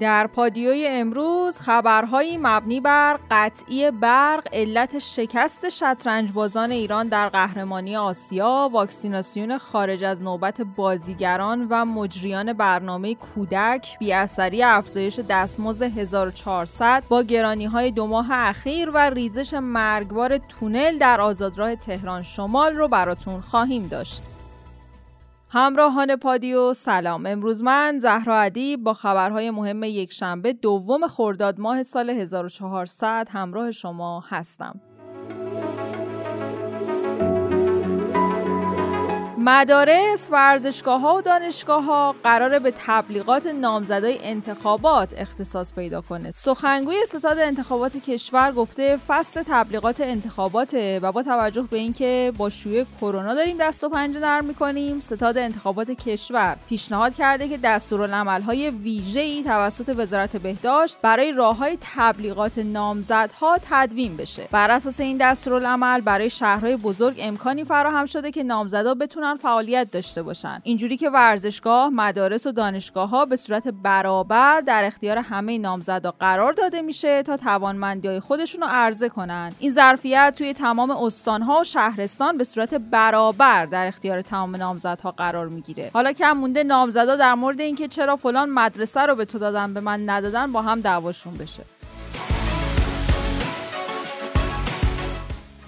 در پادیوی امروز خبرهایی مبنی بر قطعی برق علت شکست شطرنج بازان ایران در قهرمانی آسیا واکسیناسیون خارج از نوبت بازیگران و مجریان برنامه کودک بی اثری افزایش دستمزد 1400 با گرانی های دو ماه اخیر و ریزش مرگبار تونل در آزادراه تهران شمال رو براتون خواهیم داشت. همراهان پادیو سلام. امروز من زهرا عدی با خبرهای مهم یک شنبه دوم خرداد ماه سال 1400 همراه شما هستم. مدارس، ورزشگاه ها و دانشگاه ها قراره به تبلیغات نامزدای انتخابات اختصاص پیدا کنه. سخنگوی ستاد انتخابات کشور گفته فصل تبلیغات انتخاباته و با توجه به اینکه با شیوع کرونا داریم دست و پنجه نرم می‌کنیم، ستاد انتخابات کشور پیشنهاد کرده که دستورالعملهای ویژه‌ای توسط وزارت بهداشت برای راههای تبلیغات نامزدها تدوین بشه. بر اساس این دستورالعمل برای شهرهای بزرگ امکانی فراهم شده که نامزدا بتونن فعالیت داشته باشن. اینجوری که ورزشگاه مدارس و دانشگاه ها به صورت برابر در اختیار همه نامزدا قرار داده میشه تا توانمندی های خودشون رو عرضه کنن. این ظرفیت توی تمام استانها و شهرستان به صورت برابر در اختیار تمام نامزدها قرار می‌گیره. حالا کم مونده نامزدا در مورد اینکه چرا فلان مدرسه رو به تو دادن به من ندادن با هم دعواشون بشه.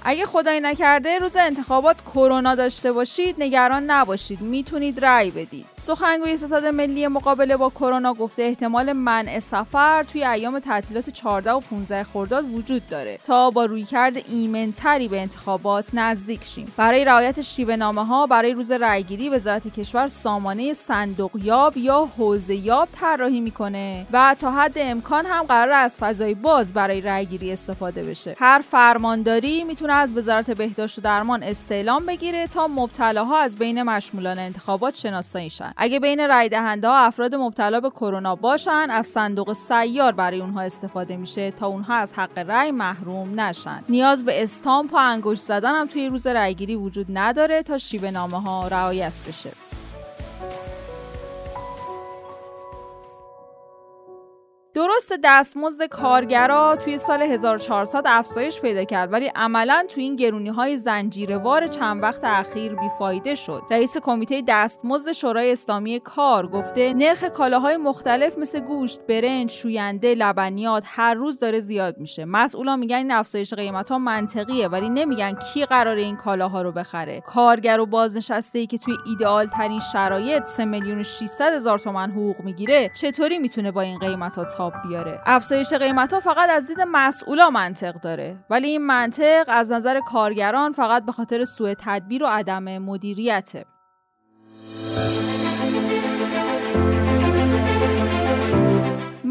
اگه خدای نکرده روز انتخابات کرونا داشته باشید نگران نباشید. می‌تونید رأی بدید. سخنگوی ستاد ملی مقابله با کرونا گفته احتمال منع سفر توی ایام تعطیلات 14 و 15 خرداد وجود داره تا با رویکرد ایمنتری به انتخابات نزدیک شیم. برای رعایت شیوه نامه ها برای روز رأیگیری وزارت کشور سامانه صندوق یاب یا حوزه یاب طراحی می‌کنه و تا حد امکان هم قرار از فضای باز برای رأیگیری استفاده بشه. هر فرمانداری می‌تونه از وزارت بهداشت و درمان استعلام بگیره تا مبتلاها از بین مشمولان انتخابات شناسایی شن. اگه بین رای دهنده ها افراد مبتلا به کرونا باشن از صندوق سیار برای اونها استفاده میشه تا اونها از حق رای محروم نشن. نیاز به استامپ و انگشت زدن هم توی روز رایگیری وجود نداره تا شیوه نامه ها رعایت بشه. درست دستمزد کارگرا توی سال 1400 افزایش پیدا کرد ولی عملا توی این گرونی های زنجیروار چند وقت اخیر بیفایده شد. رئیس کمیته دستمزد شورای اسلامی کار گفته نرخ کالاهای مختلف مثل گوشت برنج شوینده لبنیات هر روز داره زیاد میشه. مسئولان میگن این افزایش قیمت ها منطقیه ولی نمیگن کی قرار این کالاها رو بخره. کارگر و بازنشسته ای که توی ایدئال ترین شرایط 3 میلیون 600 هزار تومن حقوق می‌گیره چطوری می‌تونه با این قیمت تاب بیاره. افزایش قیمت ها فقط از دید مسئولا منطق داره. ولی این منطق از نظر کارگران فقط به خاطر سوء تدبیر و عدم مدیریته.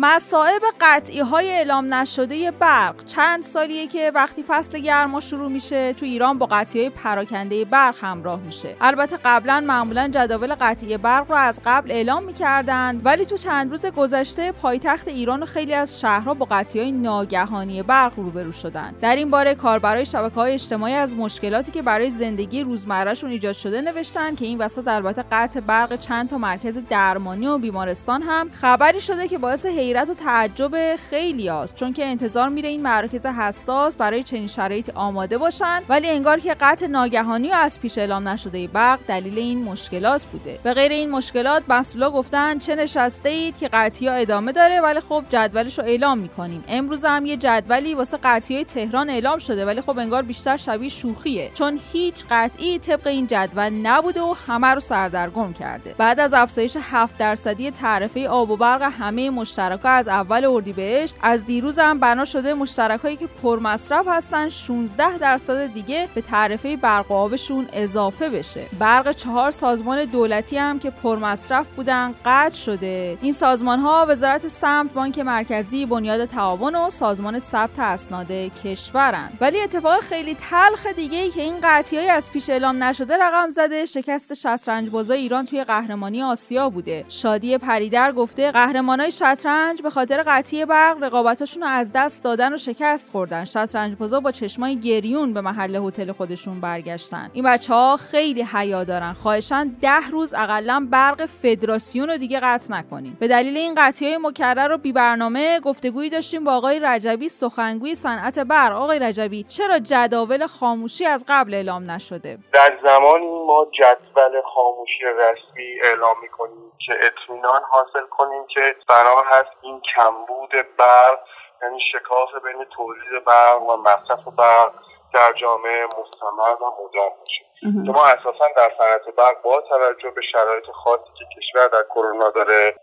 مصائب قطعی های اعلام نشده برق. چند سالیه که وقتی فصل گرما شروع میشه تو ایران با قطعی های پراکنده برق همراه میشه. البته قبلا معمولا جداول قطعی برق رو از قبل اعلام می‌کردن ولی تو چند روز گذشته پایتخت ایران و خیلی از شهرها با قطعی های ناگهانی برق روبرو شدن. در این باره کاربرای شبکه های اجتماعی از مشکلاتی که برای زندگی روزمرهشون ایجاد شده نوشتن که این وسط البته قطع برق چند تا مرکز درمانی و بیمارستان هم خبری شده که باعث حیرت و تعجب خیلی است چون که انتظار میره این مراکز حساس برای چنین شرایطی آماده باشن ولی انگار که قطع ناگهانی و از پیش اعلام نشده برق دلیل این مشکلات بوده. به غیر این مشکلات مسئولا گفتن چه نشسته اید که قطعی ها ادامه داره ولی خب جدولش رو اعلام می‌کنیم. امروز هم یه جدولی واسه قطعی های تهران اعلام شده ولی خب انگار بیشتر شبیه شوخیه. چون هیچ قطعی طبق این جدول نبوده و همه رو سردرگم کرده. بعد از افزایش 7 درصدی تعرفه آب و برق همه مشترک از اول اردیبهشت. از دیروز هم بنا شده مشترکایی که پرمصرف هستن 16 درصد دیگه به تعرفه برق و آبشون اضافه بشه. برق چهار سازمان دولتی هم که پرمصرف بودن قطع شده. این سازمان ها وزارت سمت بانک مرکزی بنیاد تعاون و سازمان ثبت اسناد کشورن. ولی اتفاق خیلی تلخ دیگه ای که این قطعی از پیش اعلام نشده رقم زده شکست شطرنج بازای ایران توی قهرمانی آسیا بوده. شادی پریدر گفته قهرمانای شطرنج شطرنج به خاطر قطعی برق رقابتاشون رو از دست دادن و شکست خوردن. شطرنج بازا با چشمای گریون به محل هتل خودشون برگشتن. این بچه ها خیلی حیا دارن. خواهشان ده روز اقلا برق فدراسیون رو دیگه قطع نکنین. به دلیل این قطعی های مکرر و بی برنامه گفتگویی داشتیم با آقای رجبی سخنگوی صنعت برق. آقای رجبی چرا جداول خاموشی از قبل اعلام نشده؟ در زمانی ما جدول خاموشی رسمی اعلام می‌کنیم که اطمینان حاصل کنیم که بنا هست این کمبود برق یعنی شکاف بین تولید برق و مصرف برق در جامعه مستمر و مدام باشه که ما اساسا در صنعت برق با توجه به شرایط خاصی که کشور در کرونا داره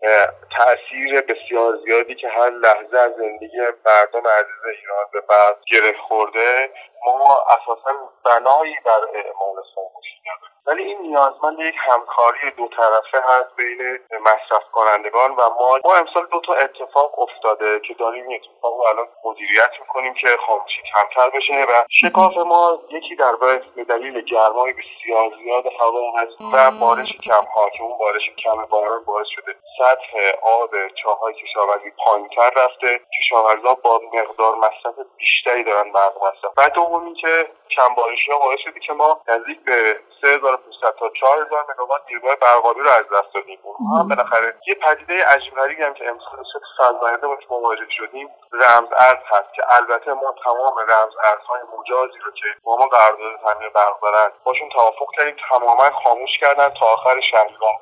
تاثیر بسیار زیادی که هر لحظه از زندگی مردم عزیز ایران به برق گره خورده ما اساسا بنایی در اعمال خاموشی نداریم ولی این نیازمند یک همکاری دو طرفه هست بین مصرف کنندگان و ما. ما امسال دو تا اتفاق افتاده که داریم این اتفاق رو الان مدیریت می‌کنیم که خاموشی کمتر بشه و شکاف ما یکی در به دلیل گرمای بسیار زیاد هوا هست و بارش کم ها که اون بارش کم باران باعث شده سطح آب چاهای کشاورزی پایینتر رفته. کشاورزا با مقدار مصرف بیشتری دارن برق مصرف. و دومی که کم بارشی ها باعث شده که ما نزدیک به 3500 تا 4000 مگاوات نیروگاه برقابی رو از دست دادیم. اونها هم بالاخره یه پدیده عجیب غریبی هم که امسال به فزاینده باش مواجه شدیم رمز ارز هست که البته ما تمام رمز ارزهای مجازی رو که با ما قرارداد تامین برق دارن باشون توافق کردیم تماما خاموش کردن تا آخر شهریور.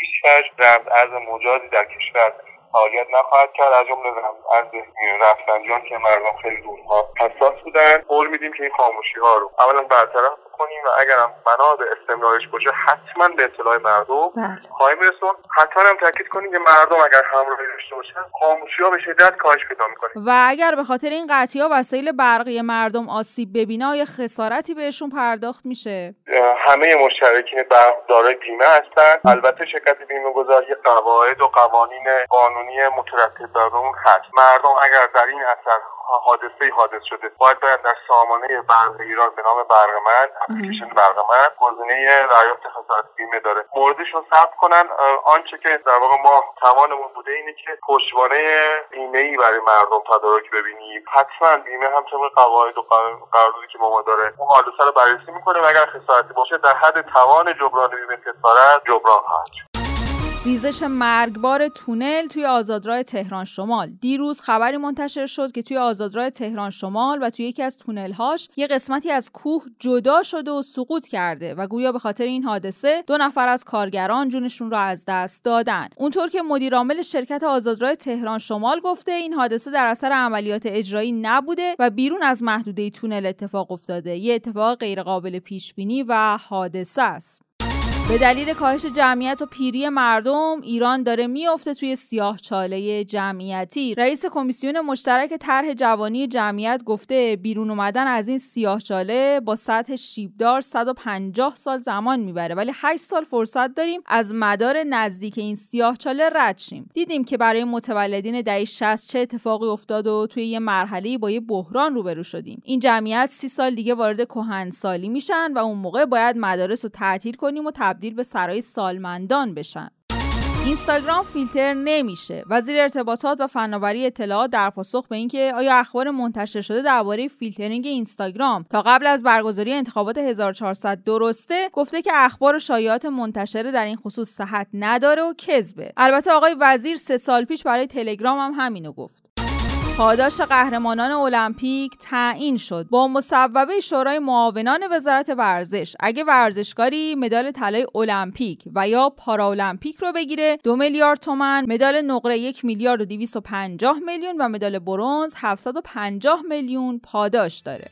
هیچ رمز ارز مجازی در کشور فعالیت نخواهد کرد. از جمله از رفسنجان که مردم خیلی دورها حساس بودن. قول میدیم که این خاموشی ها رو اولا برطرف کنیم و اگر هم بنا به استمرارش باشه حتما به اطلاع مردم بله. خواهیم رسون. حتما هم تاکید کنیم که مردم اگر همراهی داشته باشن خاموشی ها به شدت کاهش پیدا می‌کنه و اگر به خاطر این قطعی ها وسایل برقی مردم آسیب ببینه آیا خسارتی بهشون پرداخت میشه؟ همه مشترکین برق دارای بیمه هستن. البته شرکت بیمه گذاری قواعد و قوانین قانونی مترتب بر اون هست. مردم اگر در این اثر حادثه حادث شده. باید باید در سامانه برق ایران به نام برق من اپلیکیشن برق من گزینه دریافت خسارت بیمه داره. موردشون ثبت کنن. آنچه که در واقع ما توانمون بوده اینه که پشتوانه بیمه ای برای مردم تدارک ببینیم. حتما بیمه هم طبق قواعد و قراردادی که ما داره اون حادثه رو بررسی می‌کنه و اگر خسارتی باشه در حد توان جبران بیمه خسارت جبران خواهد ریزش مرگبار تونل توی آزادراه تهران شمال. دیروز خبری منتشر شد که توی آزادراه تهران شمال و توی یکی از تونلهاش یه قسمتی از کوه جدا شده و سقوط کرده و گویا به خاطر این حادثه دو نفر از کارگران جونشون رو از دست دادن. اونطور که مدیرعامل شرکت آزادراه تهران شمال گفته این حادثه در اثر عملیات اجرایی نبوده و بیرون از محدوده تونل اتفاق افتاده. یه اتفاق غیرقابل پیش بینی و حادثه است. به دلیل کاهش جمعیت و پیری مردم ایران داره میافته توی سیاه چاله جمعیتی. رئیس کمیسیون مشترک طرح جوانی جمعیت گفته بیرون اومدن از این سیاه چاله با سطح شیبدار 150 سال زمان می‌بره. ولی 8 سال فرصت داریم از مدار نزدیک این سیاه چاله رد شیم. دیدیم که برای متولدین دهه 60 چه اتفاقی افتاد و توی یه مرحله با یه بحران روبرو شدیم. این جمعیت سی سال دیگه وارد کهنسالی میشن و اون موقع باید مدارس رو تعطیل کنیم و تبدیل به سرای سالمندان بشن. اینستاگرام فیلتر نمیشه. وزیر ارتباطات و فناوری اطلاعات در پاسخ به اینکه آیا اخبار منتشر شده درباره فیلترینگ اینستاگرام تا قبل از برگزاری انتخابات 1400 درسته گفته که اخبار و شایعات منتشره در این خصوص صحت نداره و کذبه. البته آقای وزیر سه سال پیش برای تلگرام هم همینو گفت. پاداش قهرمانان المپیک تعیین شد. با مصوبه شورای معاونان وزارت ورزش اگه ورزشکاری مدال طلای المپیک و یا پارالمپیک رو بگیره دو میلیارد تومن مدال نقره یک میلیارد و 250 میلیون و مدال برنز 750 میلیون پاداش داره.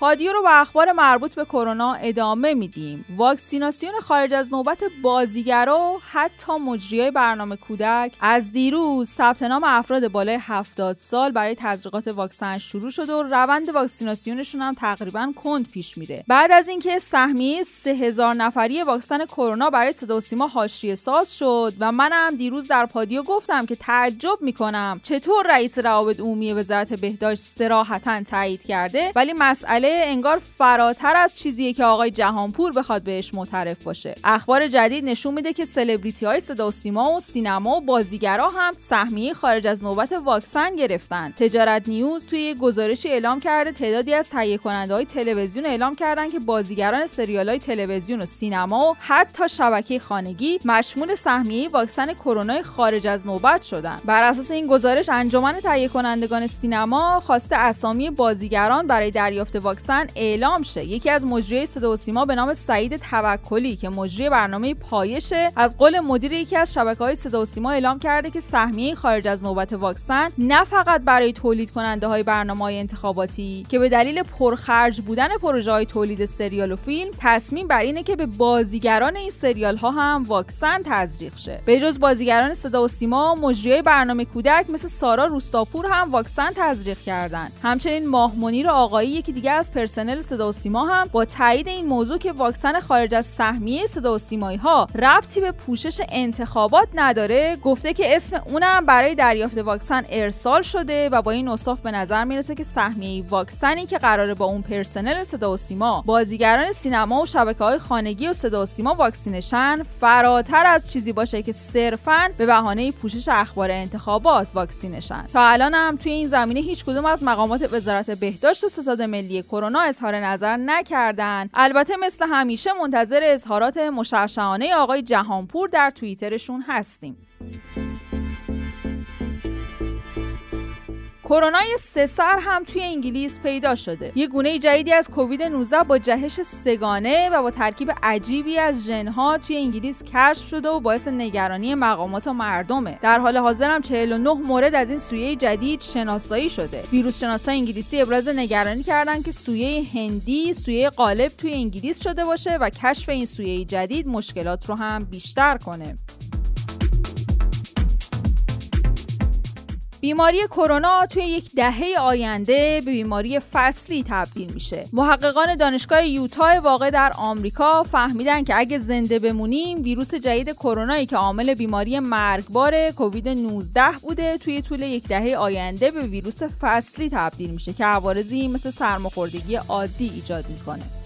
پادیو رو به اخبار مربوط به کرونا ادامه میدیم. واکسیناسیون خارج از نوبت بازیگرا حتی مجریای برنامه کودک از دیروز ثبت نام افراد بالای 70 سال برای تزریقات واکسن شروع شد و روند واکسیناسیونشون هم تقریبا کند پیش میره. بعد از اینکه سهمیه 3000 نفری واکسن کرونا برای صدا و سیما حاشیه ساز شد و منم دیروز در پادیو گفتم که تعجب می‌کنم چطور رئیس روابط عمومی وزارت بهداشت صراحتا تایید کرده ولی مسئله مقاله انگار فراتر از چیزیه که آقای جهانپور بخواد بهش معترف باشه. اخبار جدید نشون میده که سلبریتی های صدا و سیما و سینما و بازیگرا هم سهمیه خارج از نوبت واکسن گرفتن. تجارت نیوز توی گزارشی اعلام کرده تعدادی از تهیه کننده های تلویزیون اعلام کردن که بازیگران سریال های تلویزیون و سینما و حتی شبکه خانگی مشمول سهمیه واکسن کرونا خارج از نوبت شدن. بر اساس این گزارش انجمن تهیه کنندگان سینما خواسته اسامی بازیگران برای دریافت واکسن اعلام شه. یکی از مجری صدا و سیما به نام سعید توکلی که مجری برنامه پایشه از قول مدیر یکی از شبکه های صدا و سیما اعلام کرده که سهمیه خارج از نوبت واکسن نه فقط برای تولید کننده های برنامه های انتخاباتی که به دلیل پرخرج بودن پروژه های تولید سریال و فیلم تصمیم بر اینه که به بازیگران این سریال ها هم واکسن تزریق شه. به جز بازیگران صدا و سیما مجریای برنامه کودک مثل سارا روستاپور هم واکسن تزریق کردند همچنین ماه منیر آقایی یکی دیگه از پرسنل صدا و سیما هم با تایید این موضوع که واکسن خارج از سهمیه صدا و سیمایی ها ربطی به پوشش انتخابات نداره گفته که اسم اونم برای دریافت واکسن ارسال شده و با این اوصاف به نظر می‌رسه که سهمیه واکسنی که قراره با اون پرسنل صدا و سیما بازیگران سینما و شبکه های خانگی و صدا و سیما واکسینه شن فراتر از چیزی باشه که صرفا به بهانه پوشش اخبار انتخابات واکسینه شن. تا الان هم توی این زمینه هیچ کدوم از مقامات وزارت بهداشت و ستاد ملی کرونا اظهار نظر نکردن. البته مثل همیشه منتظر اظهارات مشعشعانه آقای جهانپور در توییترشون هستیم. کرونای سه سر هم توی انگلیس پیدا شده. یه گونه جدیدی از کووید 19 با جهش سگانه و با ترکیب عجیبی از ژنها توی انگلیس کشف شده و باعث نگرانی مقامات و مردمه. در حال حاضر هم 49 مورد از این سویه جدید شناسایی شده. ویروس شناسای انگلیسی ابراز نگرانی کردن که سویه هندی سویه غالب توی انگلیس شده باشه و کشف این سویه جدید مشکلات رو هم بیشتر کنه. بیماری کرونا توی یک دهه آینده به بیماری فصلی تبدیل میشه. محققان دانشگاه یوتا واقع در آمریکا فهمیدن که اگه زنده بمونیم ویروس جدید کرونایی که عامل بیماری مرگبار کووید 19 بوده توی طول یک دهه آینده به ویروس فصلی تبدیل میشه که عوارضی مثل سرماخوردگی عادی ایجاد می‌کنه.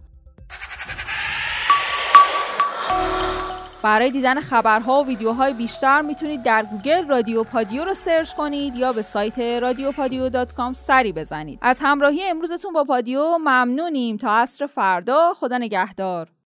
برای دیدن خبرها و ویدیوهای بیشتر می‌تونید در گوگل رادیو پادیو رو search کنید یا به سایت رادیو پادیو سری بزنید. از همراهی امروزتون با پادیو ممنونیم. تا عصر فردا خدا نگهدار.